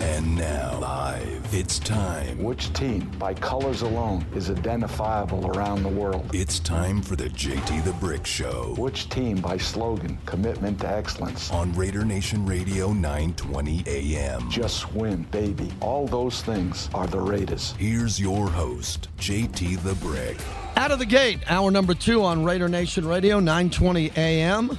And now, live, it's time. Which team, by colors alone, is identifiable around the world? It's time for the JT the Brick Show Which team, by slogan, commitment to excellence? on Raider Nation Radio 920 AM. Just win, baby. All those things are the Raiders. Here's your host, JT the Brick. Out of the gate, hour number two on Raider Nation Radio, 920 AM.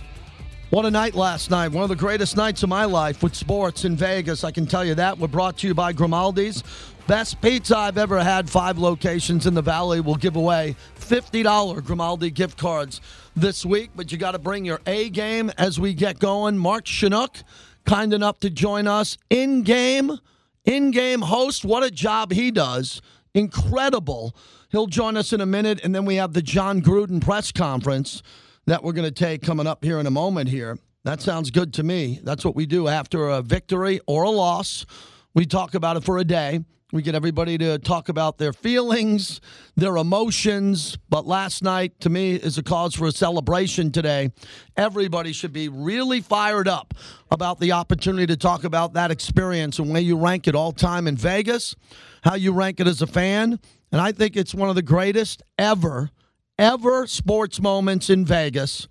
What a night last night. One of the greatest nights of my life with sports in Vegas. I can tell you that. We're brought to you by Grimaldi's. Best pizza I've ever had. Five locations in the valley. will give away $50 Grimaldi gift cards this week, but you got to bring your A game as we get going. Mark Shunock, kind enough to join us in game, in game host. What a job he does. Incredible. He'll join us in a minute, and then we have the Jon Gruden press conference that we're going to take coming up here in a moment here. That sounds good to me. That's what we do after a victory or a loss. We talk about it for a day. We get everybody to talk about their feelings, their emotions. But last night, to me, is a cause for a celebration today. Everybody should be really fired up about the opportunity to talk about that experience and where you rank it all time in Vegas, how you rank it as a fan. And I think it's one of the greatest ever ever sports moments in Vegas,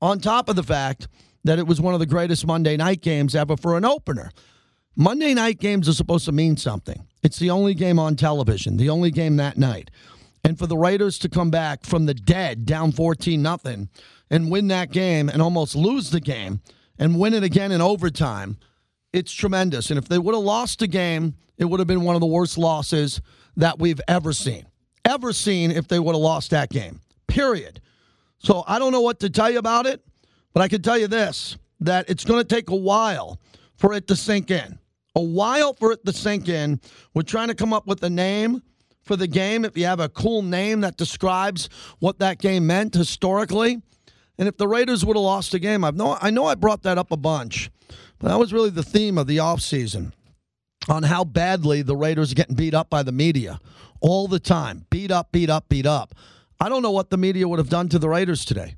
on top of the fact that it was one of the greatest Monday night games ever for an opener. Monday night games are supposed to mean something. It's the only game on television, the only game that night. And for the Raiders to come back from the dead down 14 nothing and win that game and almost lose the game and win it again in overtime, it's tremendous. And if they would have lost the game, it would have been one of the worst losses that we've ever seen. Ever seen if they would have lost that game. Period. So I don't know what to tell you about it, but I can tell you this that it's going to take a while for it to sink in. A while for it to sink in. We're trying to come up with a name for the game. If you have a cool name that describes what that game meant historically, and if the Raiders would have lost the game, I've no, I know I brought that up a bunch, but that was really the theme of the offseason on how badly the Raiders are getting beat up by the media all the time. Beat up, beat up, beat up. I don't know what the media would have done to the Raiders today.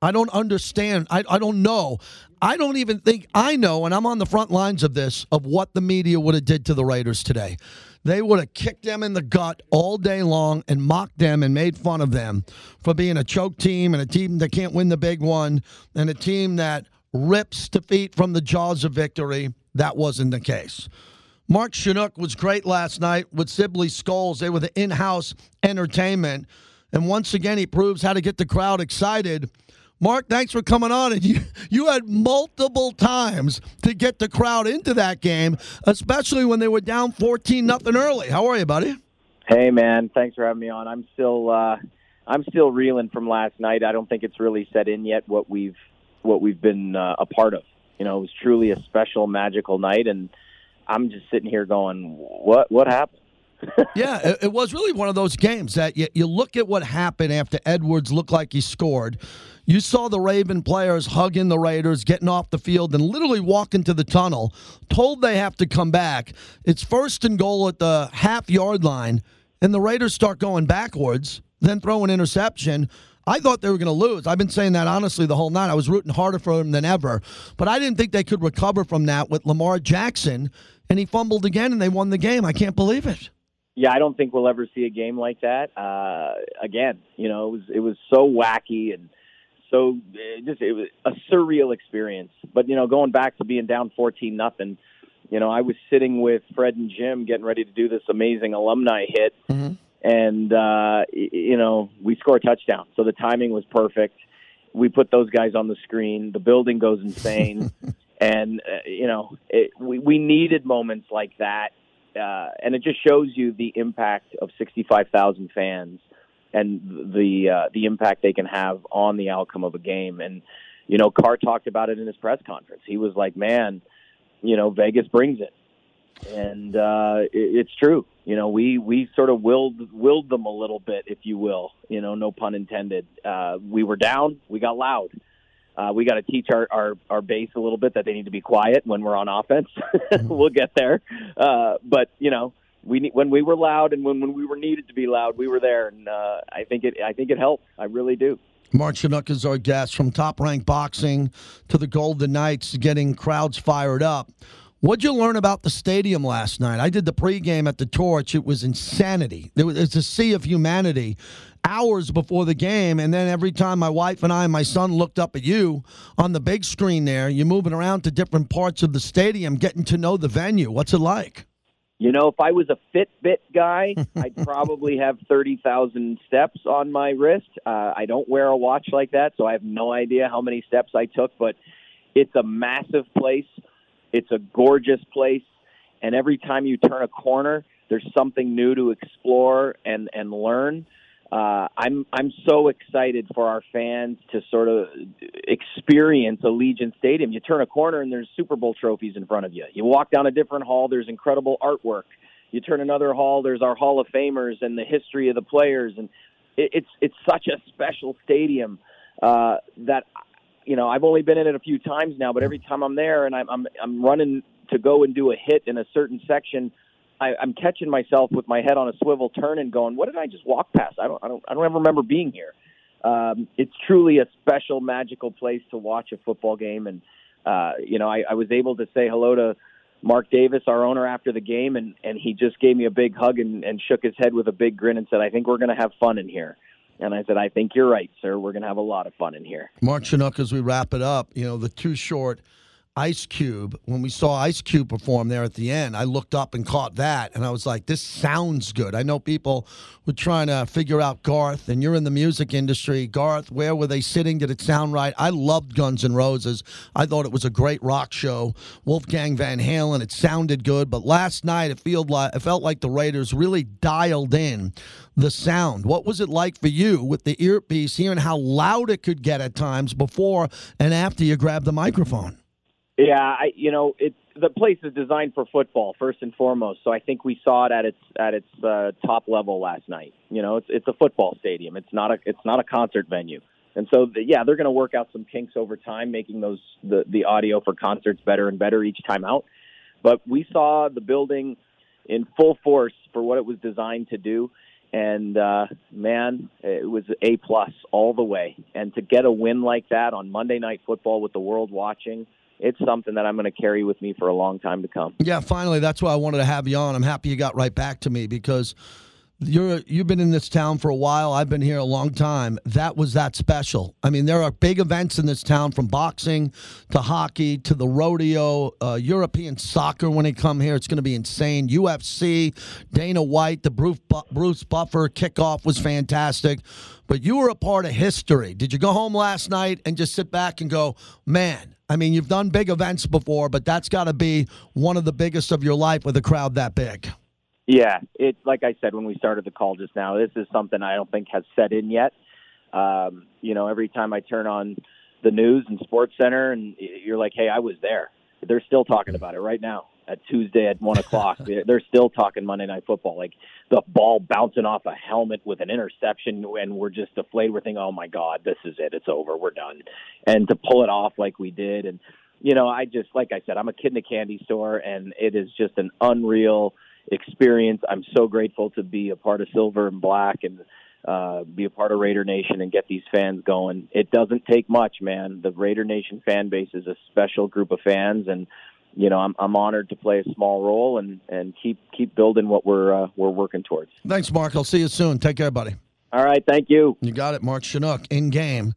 I don't understand. I, I don't know. I don't even think I know, and I'm on the front lines of this, of what the media would have did to the Raiders today. They would have kicked them in the gut all day long and mocked them and made fun of them for being a choke team and a team that can't win the big one and a team that rips defeat from the jaws of victory. That wasn't the case. Mark Shunock was great last night with Sibley Skulls. They were the in house entertainment. And once again, he proves how to get the crowd excited. Mark, thanks for coming on. And you, you had multiple times to get the crowd into that game, especially when they were down 14 nothing early. How are you, buddy? Hey man, thanks for having me on. I'm still uh I'm still reeling from last night. I don't think it's really set in yet what we've what we've been uh, a part of. You know, it was truly a special magical night and I'm just sitting here going, "What what happened?" yeah, it, was really one of those games that you, you look at what happened after Edwards looked like he scored. You saw the Raven players hugging the Raiders, getting off the field, and literally walking to the tunnel, told they have to come back. It's first and goal at the half yard line, and the Raiders start going backwards, then throw an interception. I thought they were going to lose. I've been saying that honestly the whole night. I was rooting harder for them than ever, but I didn't think they could recover from that with Lamar Jackson, and he fumbled again, and they won the game. I can't believe it yeah, I don't think we'll ever see a game like that uh, again. You know, it was it was so wacky and so it just it was a surreal experience. But you know, going back to being down fourteen nothing, you know, I was sitting with Fred and Jim getting ready to do this amazing alumni hit, mm-hmm. and uh, you know, we score a touchdown. So the timing was perfect. We put those guys on the screen. The building goes insane. and uh, you know it, we we needed moments like that uh, and it just shows you the impact of 65,000 fans and the uh, the impact they can have on the outcome of a game. And you know, Carr talked about it in his press conference. He was like, "Man, you know, Vegas brings it," and uh, it, it's true. You know, we we sort of willed willed them a little bit, if you will. You know, no pun intended. Uh, we were down, we got loud. Uh, we got to teach our, our, our base a little bit that they need to be quiet when we're on offense. we'll get there. Uh, but, you know, we when we were loud and when, when we were needed to be loud, we were there. And uh, I think it I think it helped. I really do. Mark Shunock is our guest from Top Rank Boxing to the Golden Knights, getting crowds fired up. What'd you learn about the stadium last night? I did the pregame at the Torch. It was insanity. There was, a sea of humanity hours before the game. And then every time my wife and I and my son looked up at you on the big screen there, you're moving around to different parts of the stadium, getting to know the venue. What's it like? You know, if I was a Fitbit guy, I'd probably have 30,000 steps on my wrist. Uh, I don't wear a watch like that, so I have no idea how many steps I took, but it's a massive place. It's a gorgeous place. And every time you turn a corner, there's something new to explore and, and learn uh, I'm I'm so excited for our fans to sort of experience Allegiant Stadium. You turn a corner and there's Super Bowl trophies in front of you. You walk down a different hall, there's incredible artwork. You turn another hall, there's our Hall of Famers and the history of the players, and it, it's it's such a special stadium uh, that you know I've only been in it a few times now, but every time I'm there and I'm I'm, I'm running to go and do a hit in a certain section I, I'm catching myself with my head on a swivel, turning, going, "What did I just walk past? I don't, I don't, I don't ever remember being here." Um, it's truly a special, magical place to watch a football game, and uh, you know, I, I was able to say hello to Mark Davis, our owner, after the game, and and he just gave me a big hug and, and shook his head with a big grin and said, "I think we're going to have fun in here." And I said, "I think you're right, sir. We're going to have a lot of fun in here." Mark Shunock, as we wrap it up, you know, the too short Ice Cube, when we saw Ice Cube perform there at the end, I looked up and caught that, and I was like, "This sounds good." I know people were trying to figure out Garth, and you're in the music industry. Garth, where were they sitting? Did it sound right? I loved Guns N' Roses. I thought it was a great rock show. Wolfgang Van Halen, it sounded good, but last night it felt like it felt like the Raiders really dialed in the sound. What was it like for you with the earpiece, hearing how loud it could get at times before and after you grabbed the microphone? Yeah, I you know it. The place is designed for football first and foremost, so I think we saw it at its at its uh, top level last night. You know, it's it's a football stadium. It's not a it's not a concert venue, and so the, yeah, they're going to work out some kinks over time, making those the the audio for concerts better and better each time out. But we saw the building in full force for what it was designed to do and uh, man, it was a plus all the way. And to get a win like that on Monday Night Football with the world watching, it's something that I'm going to carry with me for a long time to come. Yeah, finally, that's why I wanted to have you on. I'm happy you got right back to me because you're you've been in this town for a while. I've been here a long time. That was that special. I mean, there are big events in this town from boxing to hockey to the rodeo, uh, European soccer. When they come here, it's going to be insane. UFC, Dana White, the Bruce, Bruce Buffer kickoff was fantastic. But you were a part of history. Did you go home last night and just sit back and go, man? I mean, you've done big events before, but that's got to be one of the biggest of your life with a crowd that big. Yeah, it like I said when we started the call just now, this is something I don't think has set in yet. Um, you know, every time I turn on the news and Sports Center, and you're like, "Hey, I was there." They're still talking about it right now at Tuesday at one o'clock. They're still talking Monday Night Football, like the ball bouncing off a helmet with an interception, and we're just deflated. We're thinking, "Oh my God, this is it. It's over. We're done." And to pull it off like we did, and you know, I just like I said, I'm a kid in a candy store, and it is just an unreal experience. I'm so grateful to be a part of Silver and Black and uh, be a part of Raider Nation and get these fans going. It doesn't take much, man. The Raider Nation fan base is a special group of fans, and you know, I'm I'm honored to play a small role and and keep keep building what we're uh, we're working towards. Thanks, Mark. I'll see you soon. Take care, buddy. All right, thank you. You got it, Mark Shunock in game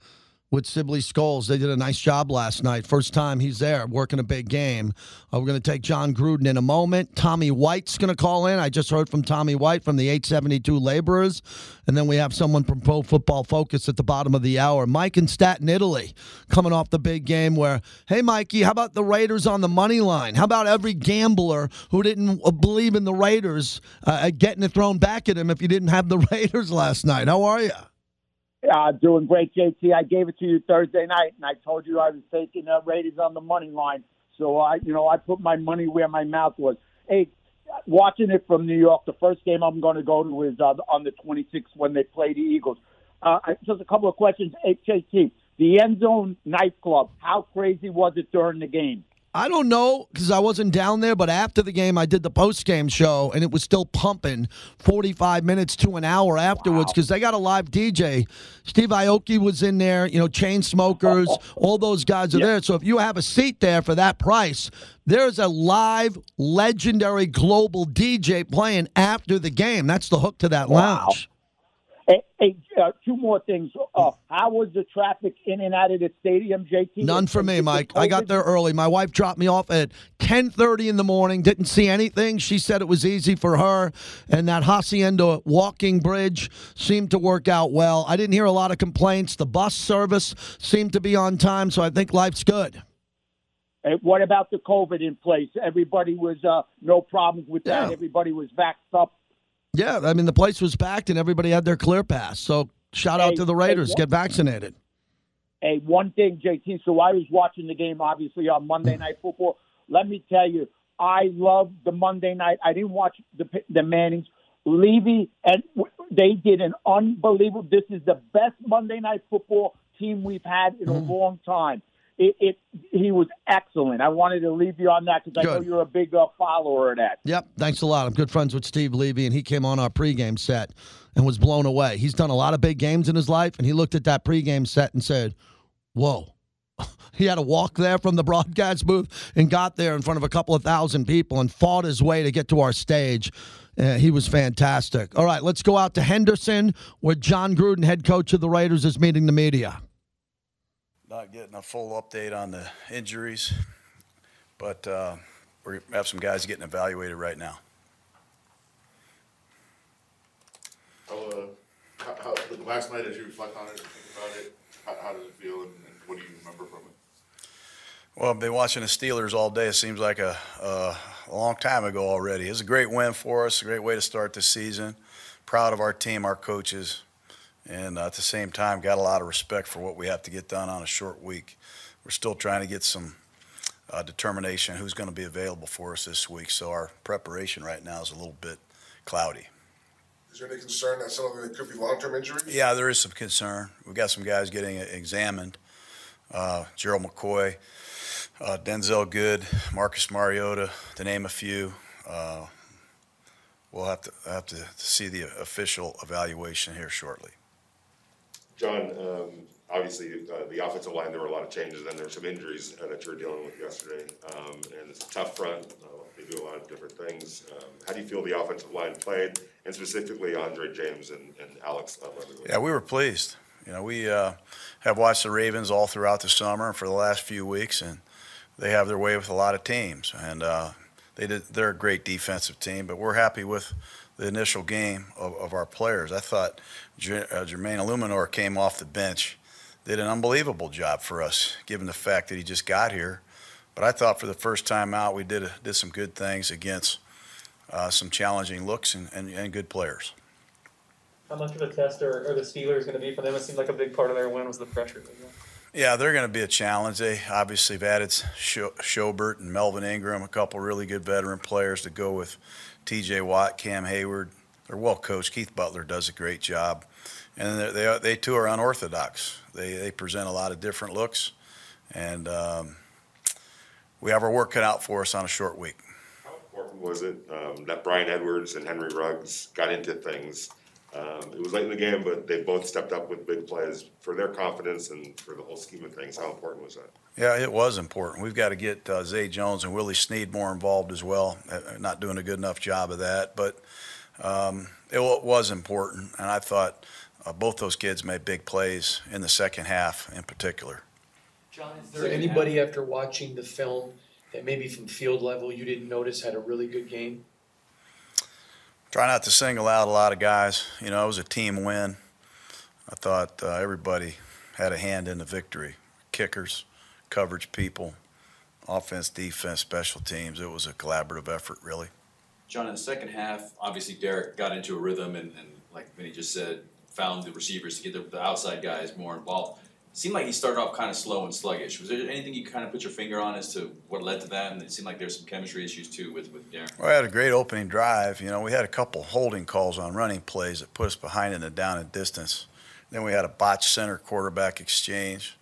with Sibley Skulls. They did a nice job last night. First time he's there working a big game. Uh, we're going to take Jon Gruden in a moment. Tommy White's going to call in. I just heard from Tommy White from the 872 Laborers. And then we have someone from Pro Football Focus at the bottom of the hour. Mike in Staten Island, coming off the big game where, hey, Mikey, how about the Raiders on the money line? How about every gambler who didn't uh, believe in the Raiders uh, getting it thrown back at him if you didn't have the Raiders last night? How are you? Uh, doing great, JT. I gave it to you Thursday night, and I told you I was taking the Raiders on the money line. So I, you know, I put my money where my mouth was. Hey, watching it from New York, the first game I'm going to go to is uh, on the 26th when they play the Eagles. Uh, just a couple of questions. Hey, JT, the end zone nightclub. How crazy was it during the game? I don't know because I wasn't down there, but after the game, I did the post game show and it was still pumping 45 minutes to an hour afterwards because they got a live DJ. Steve Aoki was in there, you know, chain smokers, all those guys are there. So if you have a seat there for that price, there's a live, legendary global DJ playing after the game. That's the hook to that lounge. Hey, hey uh, two more things. Uh, how was the traffic in and out of the stadium, JT? None for me, Mike. I got there early. My wife dropped me off at 10:30 in the morning. Didn't see anything. She said it was easy for her, and that Hacienda walking bridge seemed to work out well. I didn't hear a lot of complaints. The bus service seemed to be on time, so I think life's good. Hey, what about the COVID in place? Everybody was uh, no problems with that. Yeah. Everybody was vaxxed up. Yeah, I mean the place was packed and everybody had their clear pass. So shout out to the hey, Raiders. what- Get vaccinated. Hey, one thing, JT. So I was watching the game, obviously, on Monday Night Football. Let me tell you, I love the Monday night. I didn't watch the the Mannings. Levy and they did an unbelievable. This is the best Monday Night Football team we've had in a mm. long time. It, it he was excellent. I wanted to leave you on that because I know you're a big uh, follower of that. Yep, thanks a lot. I'm good friends with Steve Levy, and he came on our pregame set and was blown away. He's done a lot of big games in his life, and he looked at that pregame set and said, "Whoa." He had to walk there from the broadcast booth and got there in front of a couple of thousand people and fought his way to get to our stage. Uh, he was fantastic. All right, let's go out to Henderson, where Jon Gruden, head coach of the Raiders, is meeting the media. Not getting a full update on the injuries, but uh, we have some guys getting evaluated right now. How, uh, how, how, last night, as you reflect on it and think about it, how, how does it feel and, and what do you remember from it? Well, I've been watching the Steelers all day. It seems like a, a, a long time ago already. It was a great win for us, a great way to start the season. Proud of our team, our coaches, and uh, at the same time, got a lot of respect for what we have to get done on a short week. We're still trying to get some uh, determination who's going to be available for us this week. So our preparation right now is a little bit cloudy. Is there any concern that some of it could be long-term injuries? Yeah, there is some concern. We've got some guys getting examined. Uh, Gerald McCoy, uh, Denzelle Good, Marcus Mariota, to name a few. Uh, we'll have to have to see the official evaluation here shortly. John, um, obviously, uh, the offensive line, there were a lot of changes and there were some injuries uh, that you were dealing with yesterday. Um, and it's a tough front. Uh, they do a lot of different things. Um, how do you feel the offensive line played and specifically Andre James and, and Alex Yeah, we were pleased. You know, we uh, have watched the Ravens all throughout the summer for the last few weeks, and they have their way with a lot of teams. And uh, they did, they're a great defensive team, but we're happy with the initial game of, of our players. I thought uh, Jermaine Eluemunor came off the bench, did an unbelievable job for us, given the fact that he just got here. But I thought for the first time out, we did, did some good things against uh, some challenging looks and, and, and good players. How much of a test are, are the Steelers going to be for them? It seemed like a big part of their win was the pressure. Yeah, they're going to be a challenge. They obviously have added Scho- Schobert and Melvin Ingram, a couple really good veteran players to go with T.J. Watt, Cam Heyward. They're well coached. Keith Butler does a great job, and they they they too are unorthodox. They they present a lot of different looks, and um, we have our work cut out for us on a short week. How important was it um, that Bryan Edwards and Henry Ruggs got into things? Um, it was late in the game, but they both stepped up with big plays for their confidence and for the whole scheme of things. How important was that? Yeah, it was important. We've got to get uh, Zay Jones and Willie Snead more involved as well. Uh, not doing a good enough job of that, but um, it, was important. And I thought uh, both those kids made big plays in the second half, in particular. John, is there anybody after watching the film that maybe from field level you didn't notice had a really good game? Try not to single out a lot of guys. You know, it was a team win. I thought uh, everybody had a hand in the victory. Kickers, coverage people, offense, defense, special teams. It was a collaborative effort, really. John, in the second half, obviously Derek got into a rhythm and, and like Vinny just said, found the receivers to get the, the outside guys more involved. Seemed like he started off kind of slow and sluggish. Was there anything you kind of put your finger on as to what led to that? And it seemed like there's some chemistry issues too with, with Derek. We had a great opening drive. You know, we had a couple holding calls on running plays that put us behind in the down and distance. Then we had a botched center quarterback exchange.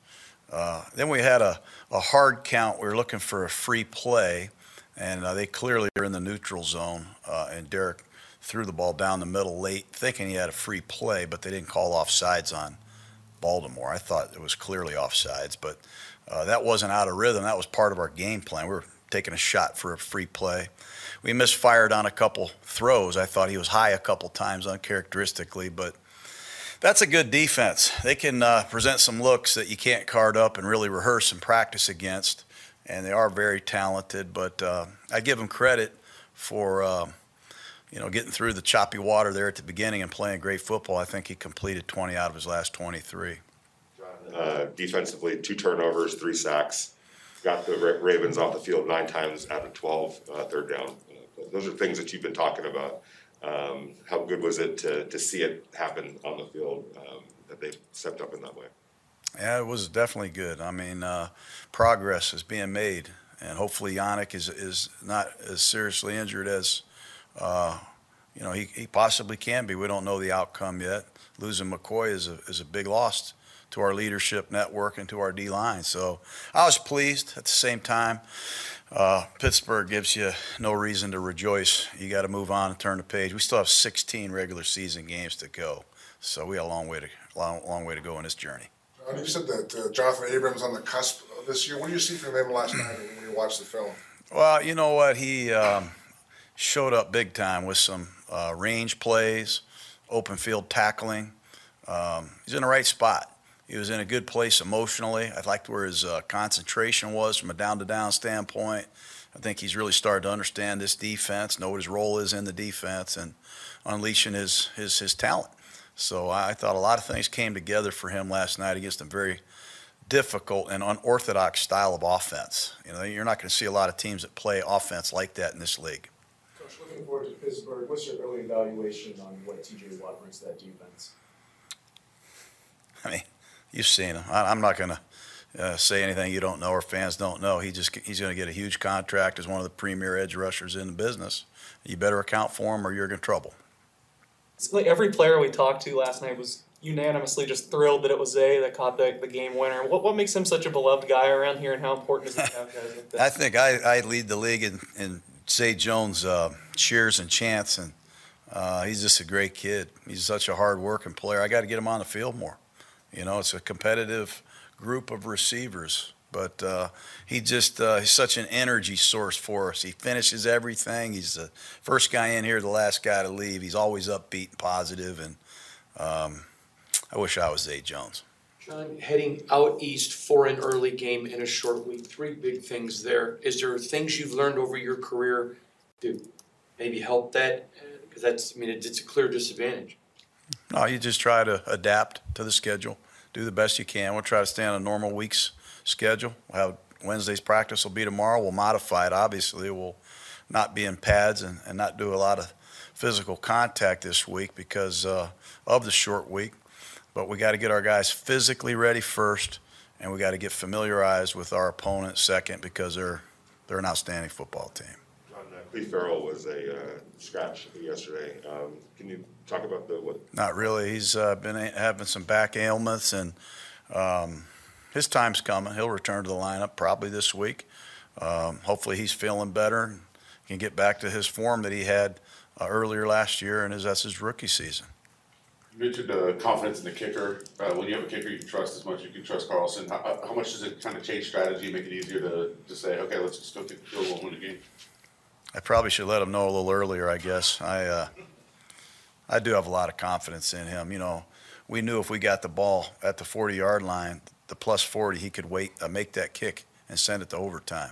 Uh, then we had a, a hard count. We were looking for a free play, and uh, they clearly are in the neutral zone. Uh, and Derek threw the ball down the middle late, thinking he had a free play, but they didn't call offsides on Baltimore. I thought it was clearly offsides, but uh, that wasn't out of rhythm. That was part of our game plan. We were taking a shot for a free play. We misfired on a couple throws. I thought he was high a couple times uncharacteristically, but that's a good defense. They can uh, present some looks that you can't card up and really rehearse and practice against, and they are very talented. But uh, I give them credit for uh, you know getting through the choppy water there at the beginning and playing great football. I think he completed 20 out of his last 23. Uh, defensively, two turnovers, three sacks. Got the Ravens off the field nine times out of 12, uh, third down. Uh, those are things that you've been talking about. Um, how good was it to, to see it happen on the field um, that they stepped up in that way? Yeah, it was definitely good. I mean, uh, progress is being made, and hopefully Yannick is is not as seriously injured as uh, you know he, he possibly can be. We don't know the outcome yet. Losing McCoy is a is a big loss to our leadership network and to our D line. So I was pleased. At the same time, uh, Pittsburgh gives you no reason to rejoice. You got to move on and turn the page. We still have 16 regular season games to go, so we got a long way to long, long way to go in this journey. You said that uh, Jonathan Abrams on the cusp of this year. What do you see from him last night when you watched the film? Well, you know what? He um, showed up big time with some uh, range plays, open field tackling. Um, he's in the right spot. He was in a good place emotionally. I liked where his uh, concentration was from a down to down standpoint. I think he's really started to understand this defense, know what his role is in the defense, and unleashing his his his talent. So I thought a lot of things came together for him last night against a very difficult and unorthodox style of offense. You know, you're not going to see a lot of teams that play offense like that in this league. Coach, looking forward to Pittsburgh, what's your early evaluation on what TJ Watt brings to that defense? I mean, you've seen him. I, I'm not going to uh, say anything you don't know or fans don't know. He just he's going to get a huge contract as one of the premier edge rushers in the business. You better account for him, or you're in trouble. It's like every player we talked to last night was unanimously just thrilled that it was Zay that caught the, the game winner. What what makes him such a beloved guy around here, and how important is he to have guys like that? I think I, I lead the league in, in Zay Jones uh, cheers and chants, and uh, he's just a great kid. He's such a hard working player. I got to get him on the field more. You know, it's a competitive group of receivers, but uh, he just uh, he's such an energy source for us. He finishes everything. He's the first guy in here, the last guy to leave. He's always upbeat and positive, and um, I wish I was Zay Jones. John, heading out east for an early game in a short week, three big things there. Is there things you've learned over your career to maybe help that? Because that's, I mean, it's, a clear disadvantage. No, you just try to adapt to the schedule, do the best you can. We'll try to stay on a normal week's schedule. We'll have Wednesday's practice will be tomorrow. We'll modify it. Obviously, we'll not be in pads and, and not do a lot of physical contact this week because uh, of the short week. But we got to get our guys physically ready first, and we got to get familiarized with our opponent second because they're they're an outstanding football team. John, uh, Ferrell was a uh, scratch yesterday. Um, can you talk about the what? Not really. He's uh, been having some back ailments, and um, his time's coming. He'll return to the lineup probably this week. Um, hopefully, he's feeling better and can get back to his form that he had uh, earlier last year, and his, that's his rookie season. Mentioned uh, confidence in the kicker. Uh, when you have a kicker you can trust as much, as you can trust Carlson. How, how much does it kind of change strategy, make it easier to, to say, okay, let's just go kick the field goal, win the game? I probably should let him know a little earlier. I guess I uh, I do have a lot of confidence in him. You know, we knew if we got the ball at the 40 yard line, the plus 40, he could wait uh, make that kick and send it to overtime.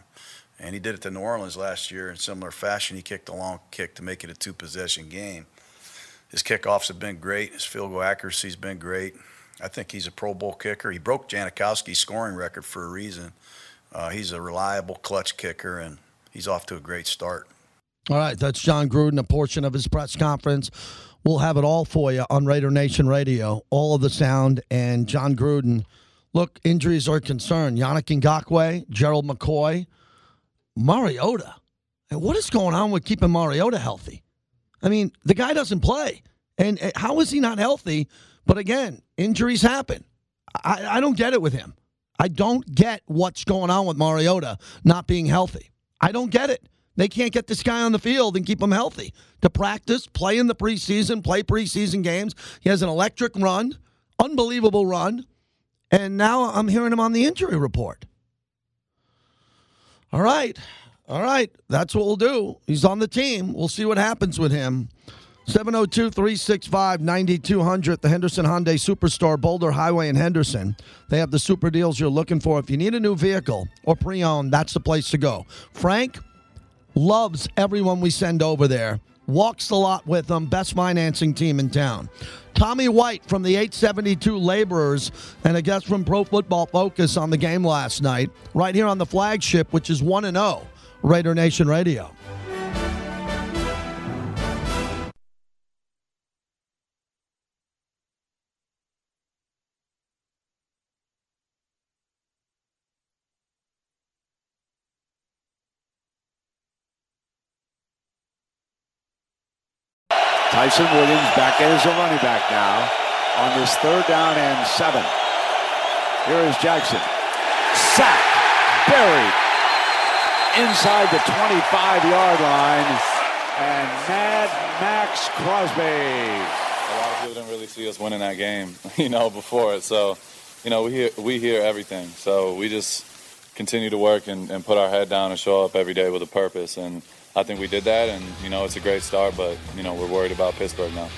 And he did it to New Orleans last year in similar fashion. He kicked a long kick to make it a two possession game. His kickoffs have been great. His field goal accuracy's been great. I think he's a Pro Bowl kicker. He broke Janikowski's scoring record for a reason. Uh, he's a reliable clutch kicker, and he's off to a great start. All right, that's Jon Gruden, a portion of his press conference. We'll have it all for you on Raider Nation Radio, all of the sound, and Jon Gruden. Look, injuries are a concern. Yannick Ngakoue, Gerald McCoy, Mariota. And what is going on with keeping Mariota healthy? I mean, the guy doesn't play. And uh, how is he not healthy? But again, injuries happen. I, I don't get it with him. I don't get what's going on with Mariota not being healthy. I don't get it. They can't get this guy on the field and keep him healthy to practice, play in the preseason, play preseason games. He has an electric run, unbelievable run, and now I'm hearing him on the injury report. All right. All right. That's what we'll do. He's on the team. We'll see what happens with him. 702 365 9200, the Henderson Hyundai Superstore, Boulder Highway in Henderson. They have the super deals you're looking for. If you need a new vehicle or pre owned, that's the place to go. Frank loves everyone we send over there, walks a lot with them, best financing team in town. Tommy White from the 872 Laborers and a guest from Pro Football Focus on the game last night, right here on the flagship, which is 1 0, Raider Nation Radio. Ty'Son Williams back as a running back now on this third down and seven. Here is Jackson. Sacked, buried inside the 25-yard line, and Mad Maxx Crosby. A lot of people didn't really see us winning that game, you know, before it. So, you know, we hear we hear everything. So we just continue to work and, and put our head down and show up every day with a purpose. And I think we did that, and you know it's a great start. But you know we're worried about Pittsburgh now.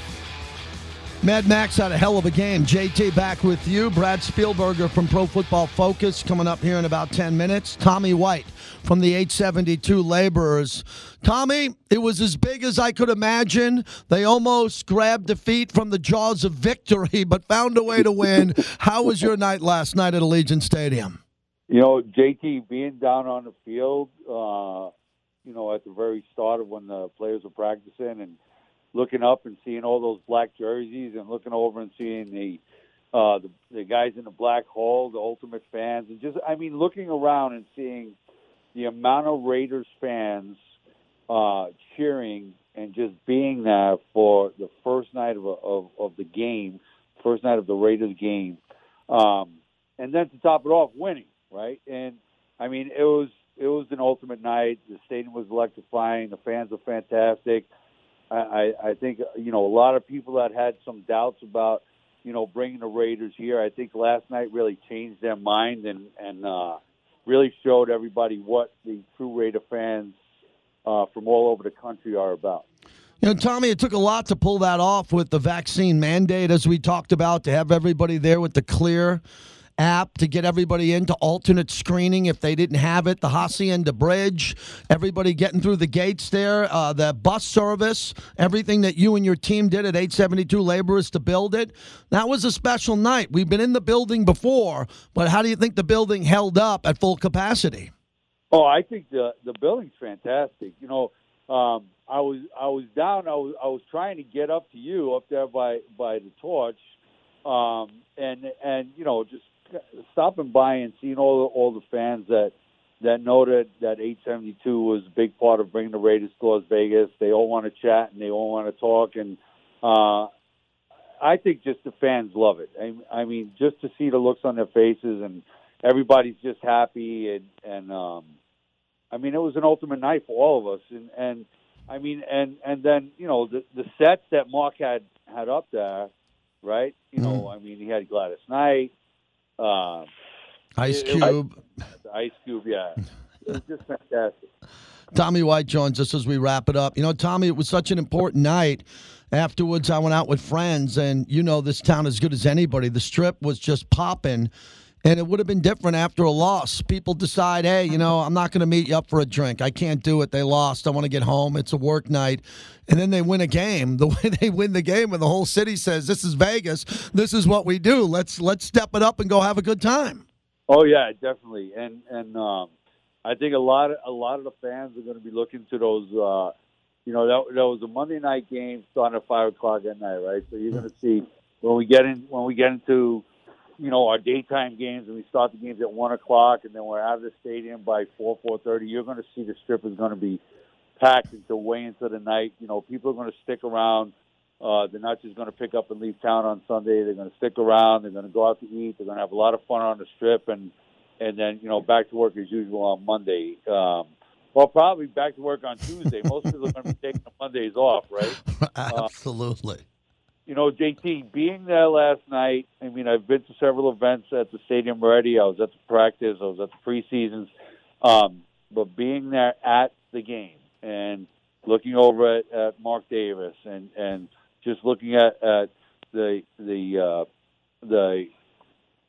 Mad Max had a hell of a game. JT back with you. Brad Spielberger from Pro Football Focus coming up here in about 10 minutes. Tommy White from the 872 Laborers. Tommy, it was as big as I could imagine. They almost grabbed defeat from the jaws of victory, but found a way to win. How was your night last night at Allegiant Stadium? You know, JT being down on the field, uh, you know, at the very start of when the players were practicing and looking up and seeing all those black jerseys and looking over and seeing the uh the, the guys in the black hole, the ultimate fans and just I mean looking around and seeing the amount of Raiders fans uh cheering and just being there for the first night of a, of of the game, first night of the Raiders game. Um and then to top it off winning, right? And I mean it was it was an ultimate night. The stadium was electrifying. The fans were fantastic. I, I, I think you know a lot of people that had some doubts about you know bringing the Raiders here. I think last night really changed their mind and and uh, really showed everybody what the true Raider fans uh, from all over the country are about. You know, Tommy, it took a lot to pull that off with the vaccine mandate, as we talked about, to have everybody there with the clear app to get everybody into alternate screening if they didn't have it. The Hacienda Bridge, everybody getting through the gates there, uh, the bus service, everything that you and your team did at 872 Laborers to build it. That was a special night. We've been in the building before, but how do you think the building held up at full capacity? Oh, I think the the building's fantastic. You know, um, I was I was down. I was I was trying to get up to you up there by by the torch, um, and and you know just stopping by and seeing all the, all the fans that that know that that 872 was a big part of bringing the Raiders to Las Vegas. They all want to chat and they all want to talk, and uh, I think just the fans love it. I, I mean, just to see the looks on their faces and everybody's just happy, and and um, I mean, it was an ultimate night for all of us, and and I mean, and and then you know the the sets that Mark had had up there, right? You know, I mean, he had Gladys Knight. Uh, Ice it- it- Cube. Ice Cube, yeah. It was just fantastic. Tommy White joins us as we wrap it up. You know, Tommy, it was such an important night. Afterwards, I went out with friends, and you know this town as good as anybody. The strip was just popping, and it would have been different after a loss. People decide, hey, you know, I'm not going to meet you up for a drink. I can't do it. They lost. I want to get home. It's a work night. And then they win a game. The way they win the game, and the whole city says, "This is Vegas. This is what we do. Let's let's step it up and go have a good time." Oh yeah, definitely. And and um, I think a lot of a lot of the fans are going to be looking to those. Uh, you know, that, that was a Monday night game starting at five o'clock at night, right? So you're going to see when we get in when we get into you know our daytime games and we start the games at one o'clock and then we're out of the stadium by four four thirty. You're going to see the strip is going to be packed until way into the night. You know, people are going to stick around. Uh, they're not just going to pick up and leave town on Sunday. They're going to stick around. They're going to go out to eat. They're going to have a lot of fun on the strip, and and then you know back to work as usual on Monday. Um, well, probably back to work on Tuesday. Most people are going to be taking the Mondays off, right? Uh, Absolutely. You know, JT, being there last night, I mean, I've been to several events at the stadium already. I was at the practice, I was at the preseasons. Um, but being there at the game and looking over at, at Mark Davis and, and just looking at, at the the uh, the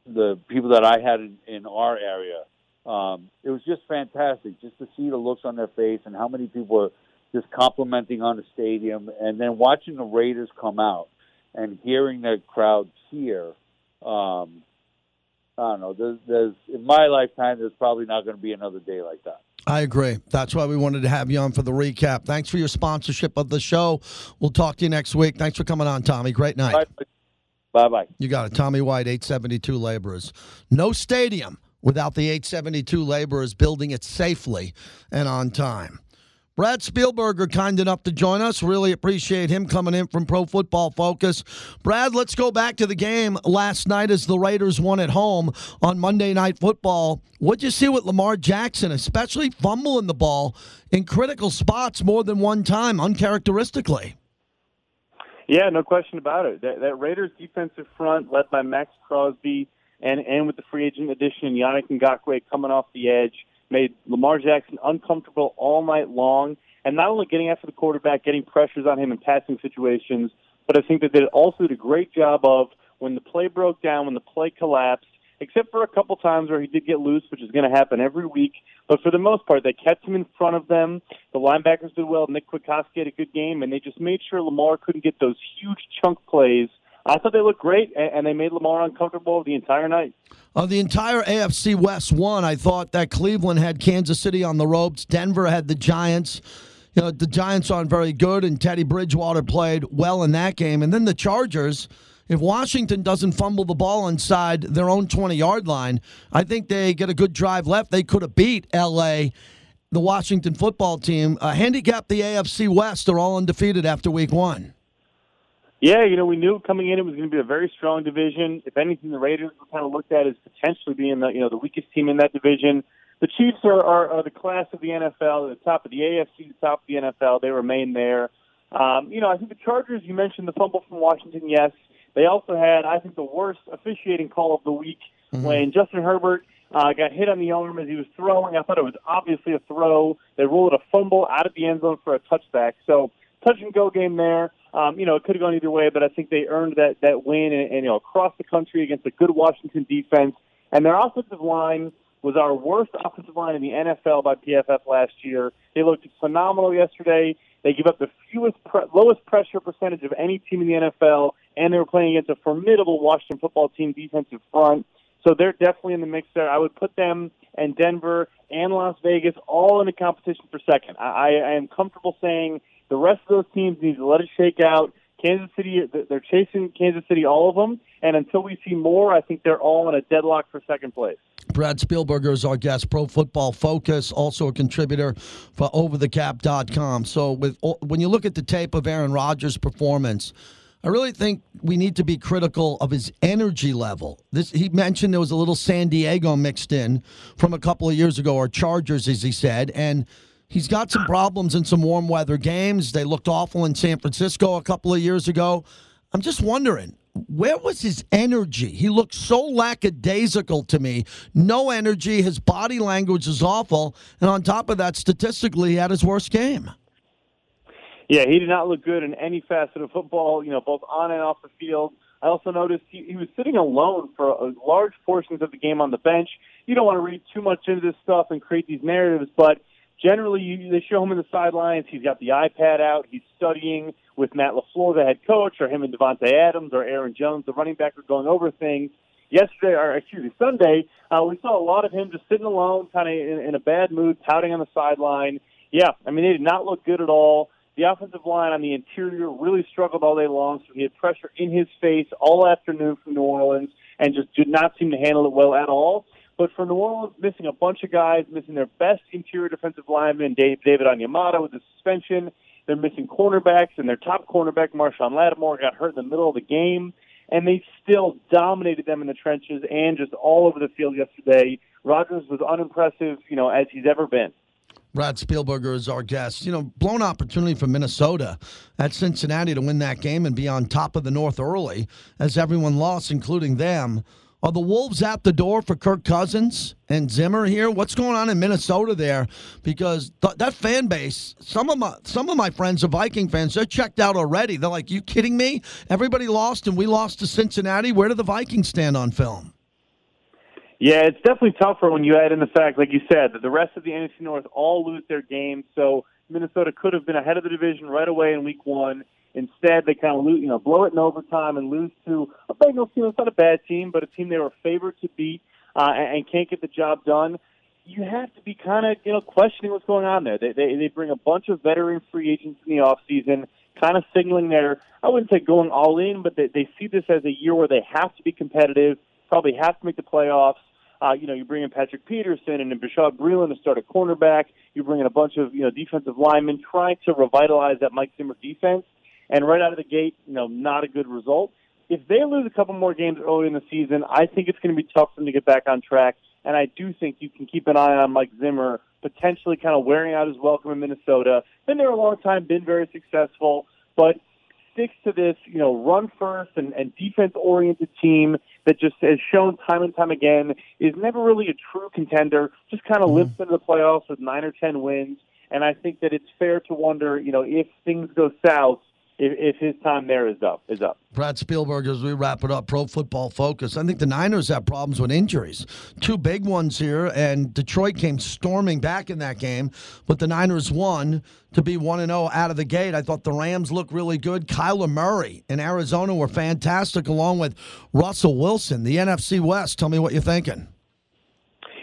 the people that I had in, in our area, um, it was just fantastic just to see the looks on their face and how many people are just complimenting on the stadium, and then watching the Raiders come out and hearing the crowd cheer. Um, I don't know. There's, there's in my lifetime, there's probably not going to be another day like that. I agree. That's why we wanted to have you on for the recap. Thanks for your sponsorship of the show. We'll talk to you next week. Thanks for coming on, Tommy. Great night. Bye bye. You got it. Tommy White, 872 Laborers. No stadium without the 872 Laborers building it safely and on time. Brad Spielberger, kind enough to join us. Really appreciate him coming in from Pro Football Focus. Brad, let's go back to the game last night as the Raiders won at home on Monday Night Football. What'd you see with Lamar Jackson, especially fumbling the ball in critical spots more than one time, uncharacteristically? Yeah, no question about it. That, that Raiders defensive front, led by Maxx Crosby, and and with the free agent addition, Yannick Ngakoue coming off the edge, made Lamar Jackson uncomfortable all night long. And not only getting after the quarterback, getting pressures on him in passing situations, but I think that they also did a great job of when the play broke down, when the play collapsed, except for a couple times where he did get loose, which is going to happen every week. But for the most part, they kept him in front of them. The linebackers did well. Nick Kwiatkoski had a good game, and they just made sure Lamar couldn't get those huge chunk plays. I thought they looked great, and they made Lamar uncomfortable the entire night. Uh, the entire AFC West won. I thought that Cleveland had Kansas City on the ropes. Denver had the Giants. You know, the Giants aren't very good, and Teddy Bridgewater played well in that game. And then the Chargers. If Washington doesn't fumble the ball inside their own 20 yard line, I think they get a good drive left. They could have beat LA, the Washington football team. Uh, handicap the AFC West. They're all undefeated after week one. Yeah, you know, we knew coming in it was going to be a very strong division. If anything, the Raiders were kind of looked at as potentially being the you know the weakest team in that division. The Chiefs are, are, are the class of the NFL, the top of the AFC, the top of the NFL. They remain there. Um, you know, I think the Chargers. You mentioned the fumble from Washington. Yes, they also had, I think, the worst officiating call of the week when Justin Herbert uh, got hit on the arm as he was throwing. I thought it was obviously a throw. They ruled it a fumble out of the end zone for a touchback. So touch and go game there. Um, you know, it could have gone either way, but I think they earned that that win and, and you know across the country against a good Washington defense. And their offensive line was our worst offensive line in the NFL by PFF last year. They looked phenomenal yesterday. They give up the fewest, pre- lowest pressure percentage of any team in the NFL, and they were playing against a formidable Washington football team defensive front. So they're definitely in the mix there. I would put them and Denver and Las Vegas all in a competition for second. I, I am comfortable saying the rest of those teams need to let it shake out. Kansas City, they're chasing Kansas City, all of them. And until we see more, I think they're all in a deadlock for second place. Brad Spielberger is our guest, Pro Football Focus, also a contributor for OverTheCap.com. So, with when you look at the tape of Aaron Rodgers' performance, I really think we need to be critical of his energy level. This he mentioned there was a little San Diego mixed in from a couple of years ago, or Chargers, as he said, and he's got some problems in some warm weather games. They looked awful in San Francisco a couple of years ago. I'm just wondering, where was his energy? He looked so lackadaisical to me. No energy. His body language is awful. And on top of that, statistically, he had his worst game. Yeah, he did not look good in any facet of football, you know, both on and off the field. I also noticed he, he was sitting alone for a, large portions of the game on the bench. You don't want to read too much into this stuff and create these narratives, but generally you, they show him in the sidelines. He's got the iPad out. He's studying with Matt LaFleur, the head coach, or him and Davante Adams or Aaron Jones, the running back, are going over things. Yesterday, or excuse me, Sunday, uh, we saw a lot of him just sitting alone, kind of in, in a bad mood, pouting on the sideline. Yeah, I mean, they did not look good at all. The offensive line on the interior really struggled all day long, so he had pressure in his face all afternoon from New Orleans and just did not seem to handle it well at all. But for New Orleans, missing a bunch of guys, missing their best interior defensive lineman, Dave, David Onyemata with the suspension. They're missing cornerbacks, and their top cornerback, Marshon Lattimore, got hurt in the middle of the game. And they still dominated them in the trenches and just all over the field yesterday. Rodgers was unimpressive, you know, as he's ever been. Brad Spielberger is our guest. You know, blown opportunity for Minnesota at Cincinnati to win that game and be on top of the North early as everyone lost, including them. Are the Wolves at the door for Kirk Cousins and Zimmer here? What's going on in Minnesota there? Because th- that fan base, some of my some of my friends are Viking fans. They're checked out already. They're like, "You kidding me? Everybody lost and we lost to Cincinnati. Where do the Vikings stand on film?" Yeah, it's definitely tougher when you add in the fact, like you said, that the rest of the NFC North all lose their games. So Minnesota could have been ahead of the division right away in Week One. Instead, they kind of lose, you know, blow it in overtime and lose to a Bengals team. It's not a bad team, but a team they were favored to beat uh, and, can't get the job done. You have to be kind of, you know, questioning what's going on there. They, they they bring a bunch of veteran free agents in the off season, kind of signaling their, I wouldn't say going all in, but they, they see this as a year where they have to be competitive, probably have to make the playoffs. Uh, you know, you bring in Patrick Peterson and then Bashaud Breeland to start a cornerback. You bring in a bunch of you know defensive linemen trying to revitalize that Mike Zimmer defense. And right out of the gate, you know, not a good result. If they lose a couple more games early in the season, I think it's going to be tough for them to get back on track. And I do think you can keep an eye on Mike Zimmer potentially kind of wearing out his welcome in Minnesota. Been there a long time, been very successful, but sticks to this, you know, run first and, and defense oriented team that just has shown time and time again is never really a true contender, just kind of mm-hmm. limps into the playoffs with nine or ten wins. And I think that it's fair to wonder, you know, if things go south, if, if his time there is up, is up. Brad Spielberg, as we wrap it up, Pro Football Focus. I think the Niners have problems with injuries. Two big ones here, and Detroit came storming back in that game, but the Niners won to be 1 0 out of the gate. I thought the Rams looked really good. Kyler Murray in Arizona were fantastic, along with Russell Wilson. The NFC West, tell me what you're thinking.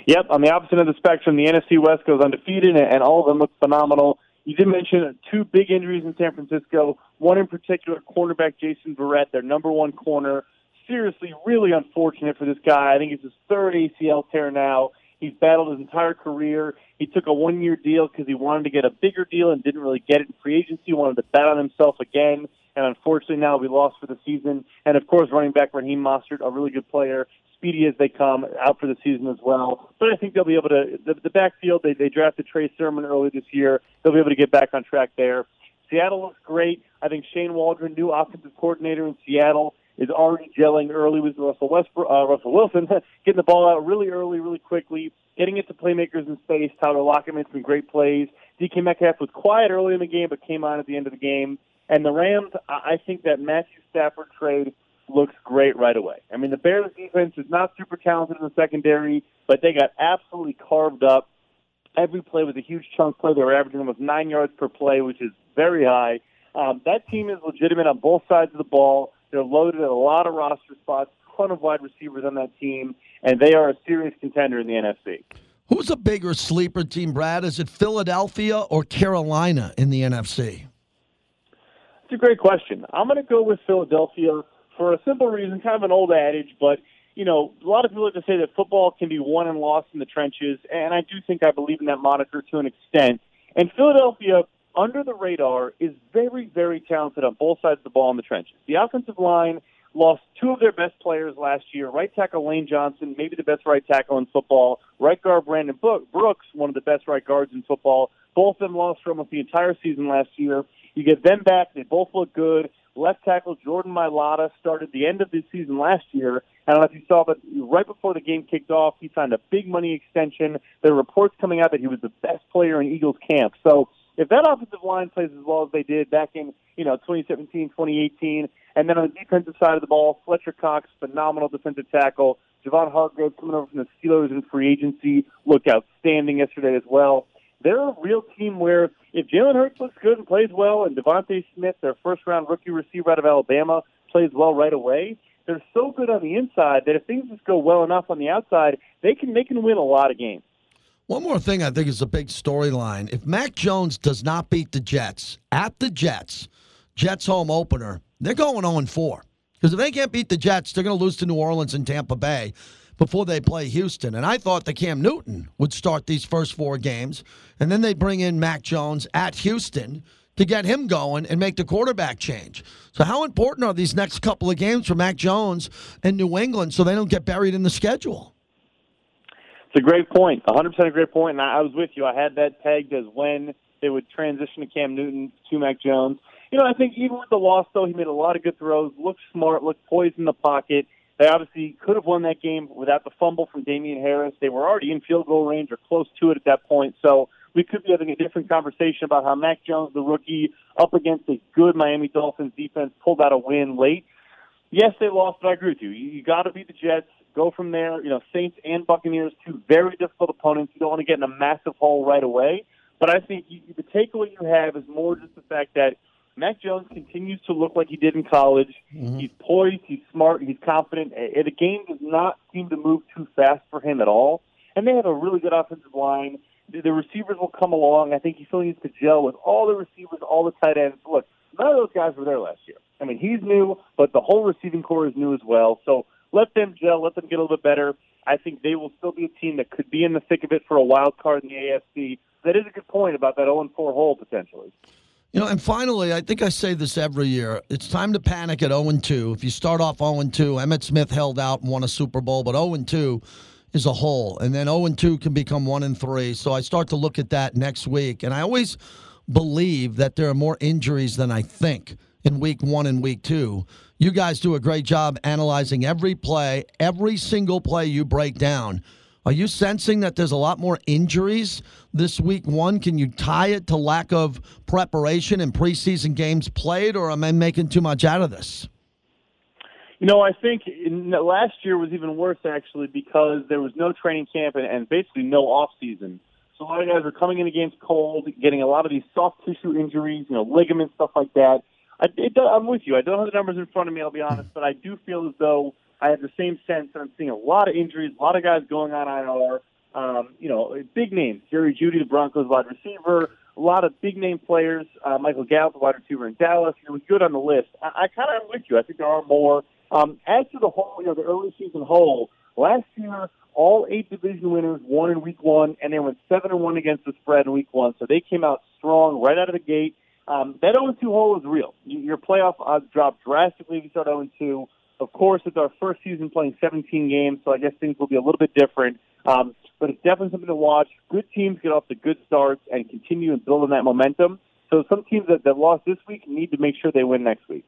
Yep, on the opposite end of the spectrum, the NFC West goes undefeated, and all of them look phenomenal. You did mention two big injuries in San Francisco. One in particular, cornerback Jason Verrett, their number one corner. Seriously, really unfortunate for this guy. I think it's his third ACL tear now. He's battled his entire career. He took a one year deal because he wanted to get a bigger deal and didn't really get it in free agency. He wanted to bet on himself again. And unfortunately, now we lost for the season. And of course, running back Raheem Mostert, a really good player, speedy as they come, out for the season as well. But I think they'll be able to. The, the backfield, they, they drafted Trey Sermon early this year. They'll be able to get back on track there. Seattle looks great. I think Shane Waldron, new offensive coordinator in Seattle, is already gelling early with Russell Westbrook, uh, Russell Wilson, getting the ball out really early, really quickly, getting it to playmakers in space. Tyler Lockett made some great plays. DK Metcalf was quiet early in the game, but came on at the end of the game. And the Rams, I think that Matthew Stafford trade looks great right away. I mean, the Bears defense is not super talented in the secondary, but they got absolutely carved up. Every play was a huge chunk play. They were averaging almost nine yards per play, which is very high. Um, that team is legitimate on both sides of the ball. They're loaded at a lot of roster spots, ton of wide receivers on that team, and they are a serious contender in the NFC. Who's a bigger sleeper team, Brad? Is it Philadelphia or Carolina in the NFC? It's a great question. I'm going to go with Philadelphia for a simple reason, kind of an old adage, but you know, a lot of people like to say that football can be won and lost in the trenches, and I do think I believe in that moniker to an extent. And Philadelphia, under the radar, is very, very talented on both sides of the ball in the trenches. The offensive line lost two of their best players last year. Right tackle Lane Johnson, maybe the best right tackle in football. Right guard Brandon Brooks, one of the best right guards in football. Both of them lost for almost the entire season last year. You get them back; they both look good. Left tackle Jordan Mailata started the end of the season last year. I don't know if you saw, but right before the game kicked off, he signed a big money extension. There are reports coming out that he was the best player in Eagles camp. So if that offensive line plays as well as they did back in you know 2017, 2018, and then on the defensive side of the ball, Fletcher Cox, phenomenal defensive tackle. Javon Hargrave coming over from the Steelers in free agency, looked outstanding yesterday as well. They're a real team where if Jalen Hurts looks good and plays well, and DeVonta Smith, their first round rookie receiver out of Alabama, plays well right away, they're so good on the inside that if things just go well enough on the outside, they can they can win a lot of games. One more thing I think is a big storyline. If Mac Jones does not beat the Jets at the Jets, Jets home opener, they're going 0 4. Because if they can't beat the Jets, they're going to lose to New Orleans and Tampa Bay before they play Houston. And I thought that Cam Newton would start these first four games, and then they bring in Mac Jones at Houston to get him going and make the quarterback change. So, how important are these next couple of games for Mac Jones and New England so they don't get buried in the schedule? It's a great point, 100% a great point, and I was with you. I had that pegged as when they would transition to Cam Newton to Mac Jones. You know, I think even with the loss, though, he made a lot of good throws, looked smart, looked poised in the pocket. They obviously could have won that game without the fumble from Damien Harris. They were already in field goal range or close to it at that point. So we could be having a different conversation about how Mac Jones, the rookie, up against a good Miami Dolphins defense, pulled out a win late. Yes, they lost, but I agree with you. You, you got to beat the Jets. Go from there. You know, Saints and Buccaneers, two very difficult opponents. You don't want to get in a massive hole right away. But I think you, the takeaway you have is more just the fact that Mac Jones continues to look like he did in college. He's poised, he's smart, he's confident. Eh, The game does not seem to move too fast for him at all. And they have a really good offensive line. The the receivers will come along. I think he still needs to gel with all the receivers, all the tight ends. Look, none of those guys were there last year. I mean, he's new, but the whole receiving corps is new as well. So let them gel, let them get a little bit better. I think they will still be a team that could be in the thick of it for a wild card in the AFC. That is a good point about that 0 4 hole potentially. You know, and finally, I think I say this every year. It's time to panic at 0 2. If you start off 0 2, Emmitt Smith held out and won a Super Bowl, but 0 2 is a hole. And then 0 2 can become 1 and 3. So I start to look at that next week. And I always believe that there are more injuries than I think in week one and week two. You guys do a great job analyzing every play, every single play you break down. Are you sensing that there's a lot more injuries this week one? Can you tie it to lack of preparation and preseason games played, or am I making too much out of this? You know, I think in, last year was even worse actually because there was no training camp and, and basically no off season. So a lot of guys were coming into games cold, getting a lot of these soft tissue injuries, you know, ligaments, stuff like that. I, it, I'm with you. I don't have the numbers in front of me, I'll be honest, but I do feel as though I have the same sense that I'm seeing a lot of injuries, a lot of guys going on IR. Um, you know, big names. Jerry Jeudy, the Broncos wide receiver. A lot of big name players. Uh, Michael Gallup, the wide receiver in Dallas. It was good on the list. I, I kind of am with you. I think there are more. Um, as to the hole, you know, the early season hole, last year all eight division winners won in week one, and they went seven and one against the spread in week one. So they came out strong right out of the gate. Um, that 0 2 hole is real. Your playoff odds drop drastically if you start 0 2. Of course, it's our first season playing 17 games, so I guess things will be a little bit different. Um, but it's definitely something to watch. Good teams get off to good starts and continue and build on that momentum. So some teams that, that lost this week need to make sure they win next week.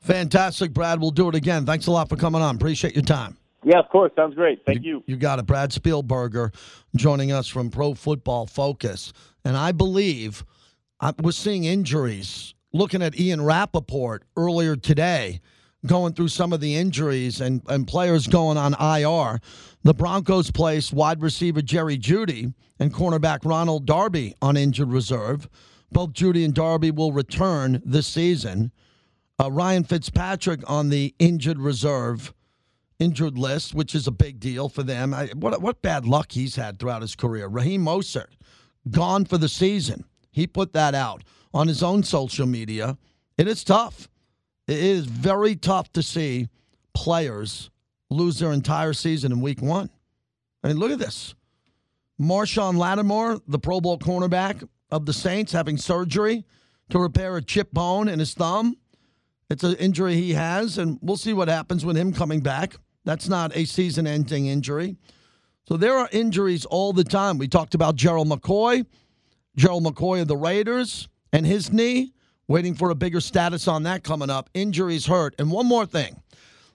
Fantastic, Brad. We'll do it again. Thanks a lot for coming on. Appreciate your time. Yeah, of course. Sounds great. Thank you. You got it. Brad Spielberger joining us from Pro Football Focus. And I believe I was seeing injuries. Looking at Ian Rapoport earlier today, going through some of the injuries and, and players going on IR. The Broncos placed wide receiver Jerry Jeudy and cornerback Ronald Darby on injured reserve. Both Jeudy and Darby will return this season. Uh, Ryan Fitzpatrick on the injured reserve injured list, which is a big deal for them. I, what what bad luck he's had throughout his career. Raheem Mostert gone for the season. He put that out on his own social media. It is tough. It is very tough to see players lose their entire season in week one. I mean, look at this. Marshon Lattimore, the Pro Bowl cornerback of the Saints, having surgery to repair a chip bone in his thumb. It's an injury he has, and we'll see what happens with him coming back. That's not a season ending injury. So there are injuries all the time. We talked about Gerald McCoy, Gerald McCoy of the Raiders, and his knee, waiting for a bigger status on that coming up. Injuries hurt. And one more thing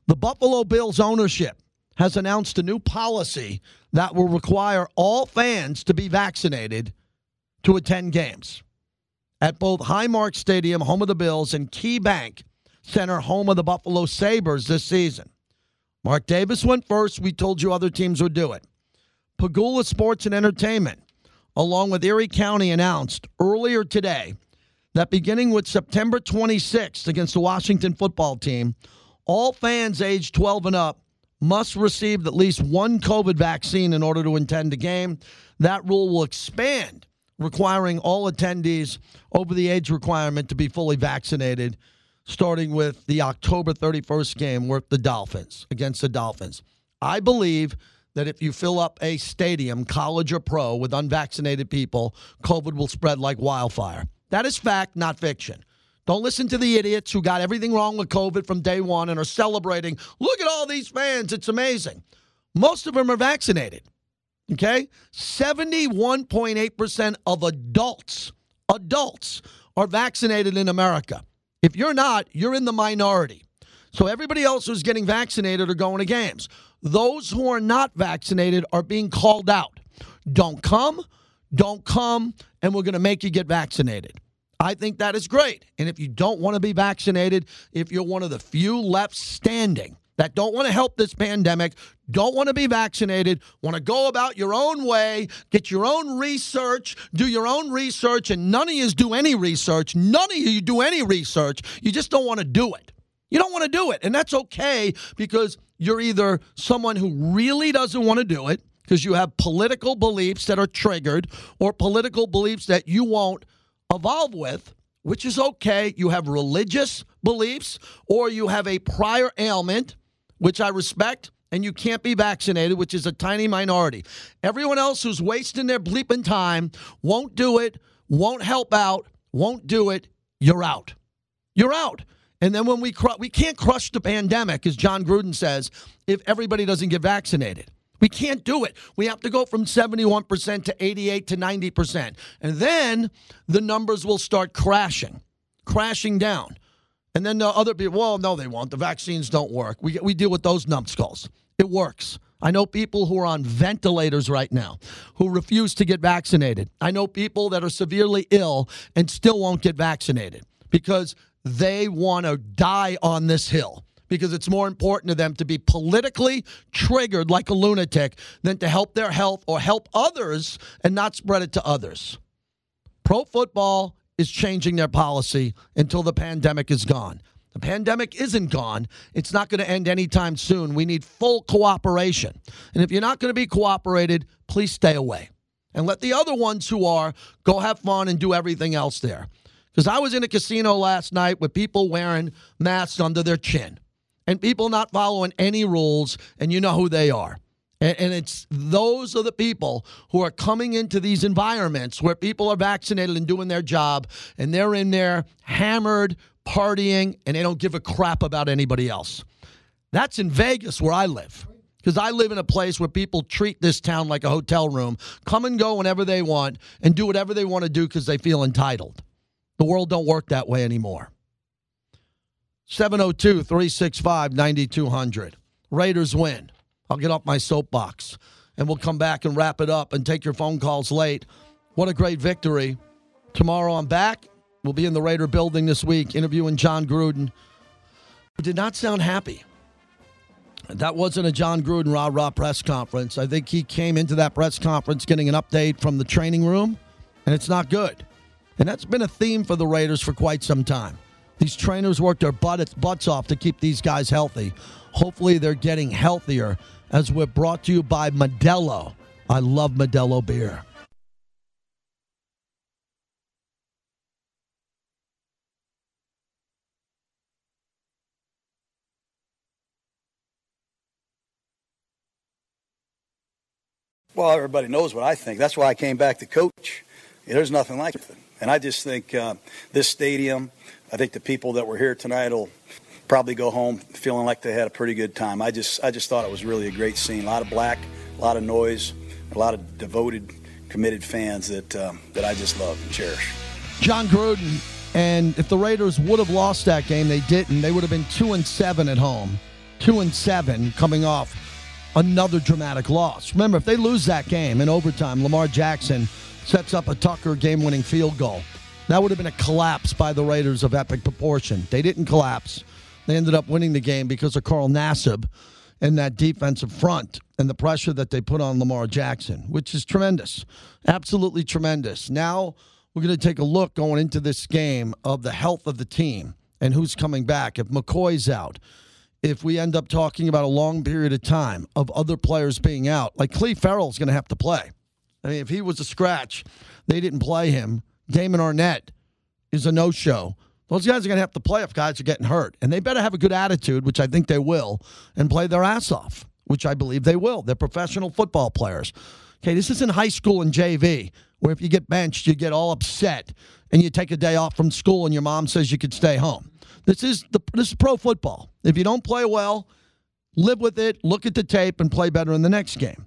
the Buffalo Bills ownership has announced a new policy that will require all fans to be vaccinated to attend games at both Highmark Stadium, home of the Bills, and Key Bank Center, home of the Buffalo Sabres this season. Mark Davis went first. We told you other teams would do it. Pegula Sports and Entertainment, along with Erie County, announced earlier today that beginning with September 26th against the Washington football team, all fans aged 12 and up must receive at least one COVID vaccine in order to attend a game. That rule will expand, requiring all attendees over the age requirement to be fully vaccinated, starting with the October 31st game with the Dolphins against the Dolphins. I believe that if you fill up a stadium, college or pro, with unvaccinated people, COVID will spread like wildfire. That is fact, not fiction. Don't listen to the idiots who got everything wrong with COVID from day one and are celebrating. Look at all these fans. It's amazing. Most of them are vaccinated. Okay? 71.8% of adults, adults are vaccinated in America. If you're not, you're in the minority. So everybody else who's getting vaccinated are going to games. Those who are not vaccinated are being called out. Don't come, don't come, and we're going to make you get vaccinated. I think that is great. And if you don't want to be vaccinated, if you're one of the few left standing that don't want to help this pandemic, don't want to be vaccinated, want to go about your own way, get your own research, do your own research, and none of you do any research. None of you do any research. You just don't want to do it. You don't want to do it. And that's okay because you're either someone who really doesn't want to do it because you have political beliefs that are triggered or political beliefs that you won't evolve with, which is okay. You have religious beliefs or you have a prior ailment, which I respect, and you can't be vaccinated, which is a tiny minority. Everyone else who's wasting their bleeping time won't do it, won't help out, won't do it. You're out. You're out. And then when we cru- we can't crush the pandemic, as Jon Gruden says, if everybody doesn't get vaccinated. We can't do it. We have to go from 71% to 88 to 90%. And then the numbers will start crashing, crashing down. And then the other people, well, no, they won't. The vaccines don't work. We, we deal with those numbskulls. It works. I know people who are on ventilators right now who refuse to get vaccinated. I know people that are severely ill and still won't get vaccinated because they want to die on this hill because it's more important to them to be politically triggered like a lunatic than to help their health or help others and not spread it to others. Pro football is changing their policy until the pandemic is gone. The pandemic isn't gone. It's not going to end anytime soon. We need full cooperation. And if you're not going to be cooperated, please stay away. And let the other ones who are go have fun and do everything else there. Because I was in a casino last night with people wearing masks under their chin and people not following any rules, and you know who they are. And, it's those are the people who are coming into these environments where people are vaccinated and doing their job, and they're in there hammered, partying, and they don't give a crap about anybody else. That's in Vegas where I live. Because I live in a place where people treat this town like a hotel room, come and go whenever they want, and do whatever they want to do because they feel entitled. The world don't work that way anymore. 702 365 9200. Raiders win. I'll get off my soapbox and we'll come back and wrap it up and take your phone calls late. What a great victory. Tomorrow I'm back. We'll be in the Raider building this week interviewing Jon Gruden, who did not sound happy. That wasn't a Jon Gruden rah rah press conference. I think he came into that press conference getting an update from the training room, and it's not good. And that's been a theme for the Raiders for quite some time. These trainers work their butt, butts off to keep these guys healthy. Hopefully, they're getting healthier as we're brought to you by Modelo. I love Modelo beer. Well, everybody knows what I think. That's why I came back to coach. There's nothing like it. And I just think uh, this stadium, I think the people that were here tonight will probably go home feeling like they had a pretty good time. I just, I just thought it was really a great scene. A lot of black, a lot of noise, a lot of devoted, committed fans that um, that I just love and cherish. Jon Gruden, and if the Raiders would have lost that game, they didn't. They would have been two and seven at home, two and seven coming off another dramatic loss. Remember, if they lose that game in overtime, Lamar Jackson sets up a Tucker game-winning field goal. That would have been a collapse by the Raiders of epic proportion. They didn't collapse. They ended up winning the game because of Carl Nassib and that defensive front and the pressure that they put on Lamar Jackson, which is tremendous. Absolutely tremendous. Now we're going to take a look going into this game of the health of the team and who's coming back. If McCoy's out, if we end up talking about a long period of time of other players being out, like Cleve Ferrell's going to have to play. I mean, if he was a scratch, they didn't play him. Damon Arnette is a no show. Those guys are going to have to play if guys are getting hurt. And they better have a good attitude, which I think they will, and play their ass off, which I believe they will. They're professional football players. Okay, this isn't high school and JV, where if you get benched, you get all upset and you take a day off from school and your mom says you could stay home. This is the this is pro football. If you don't play well, live with it, look at the tape, and play better in the next game.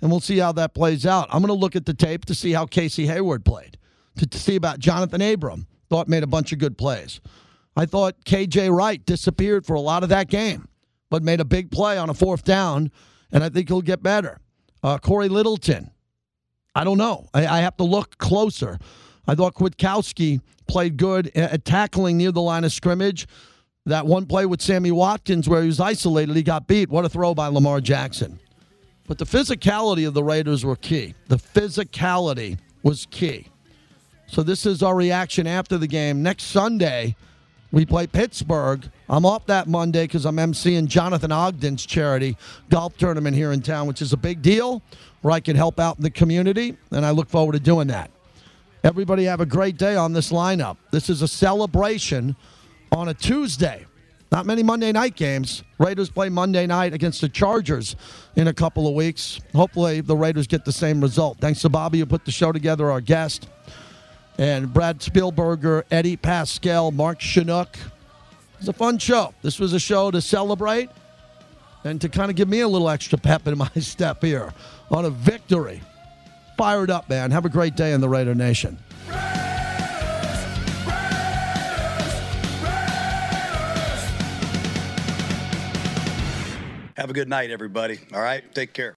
and we'll see how that plays out. I'm going to look at the tape to see how Casey Hayward played, to, see about Johnathan Abram. Thought made a bunch of good plays. I thought KJ Wright disappeared for a lot of that game, but made a big play on a fourth down, and I think he'll get better. Uh, Cory Littleton, I don't know. I, I have to look closer. I thought Kwiatkoski played good at tackling near the line of scrimmage. That one play with Sammy Watkins where he was isolated, he got beat. What a throw by Lamar Jackson. But the physicality of the Raiders were key. The physicality was key. So this is our reaction after the game. Next Sunday, we play Pittsburgh. I'm off that Monday because I'm emceeing Jonathan Ogden's charity golf tournament here in town, which is a big deal where I can help out in the community, and I look forward to doing that. Everybody have a great day on this lineup. This is a celebration on a Tuesday. Not many Monday night games. Raiders play Monday night against the Chargers in a couple of weeks. Hopefully, the Raiders get the same result. Thanks to Bobby who put the show together, our guest, and Brad Spielberger, Eddie Pascal, Mark Shunock. It's a fun show. This was a show to celebrate and to kind of give me a little extra pep in my step here on a victory. Fired up, man. Have a great day in the Raider Nation. Have a good night, everybody. All right? Take care.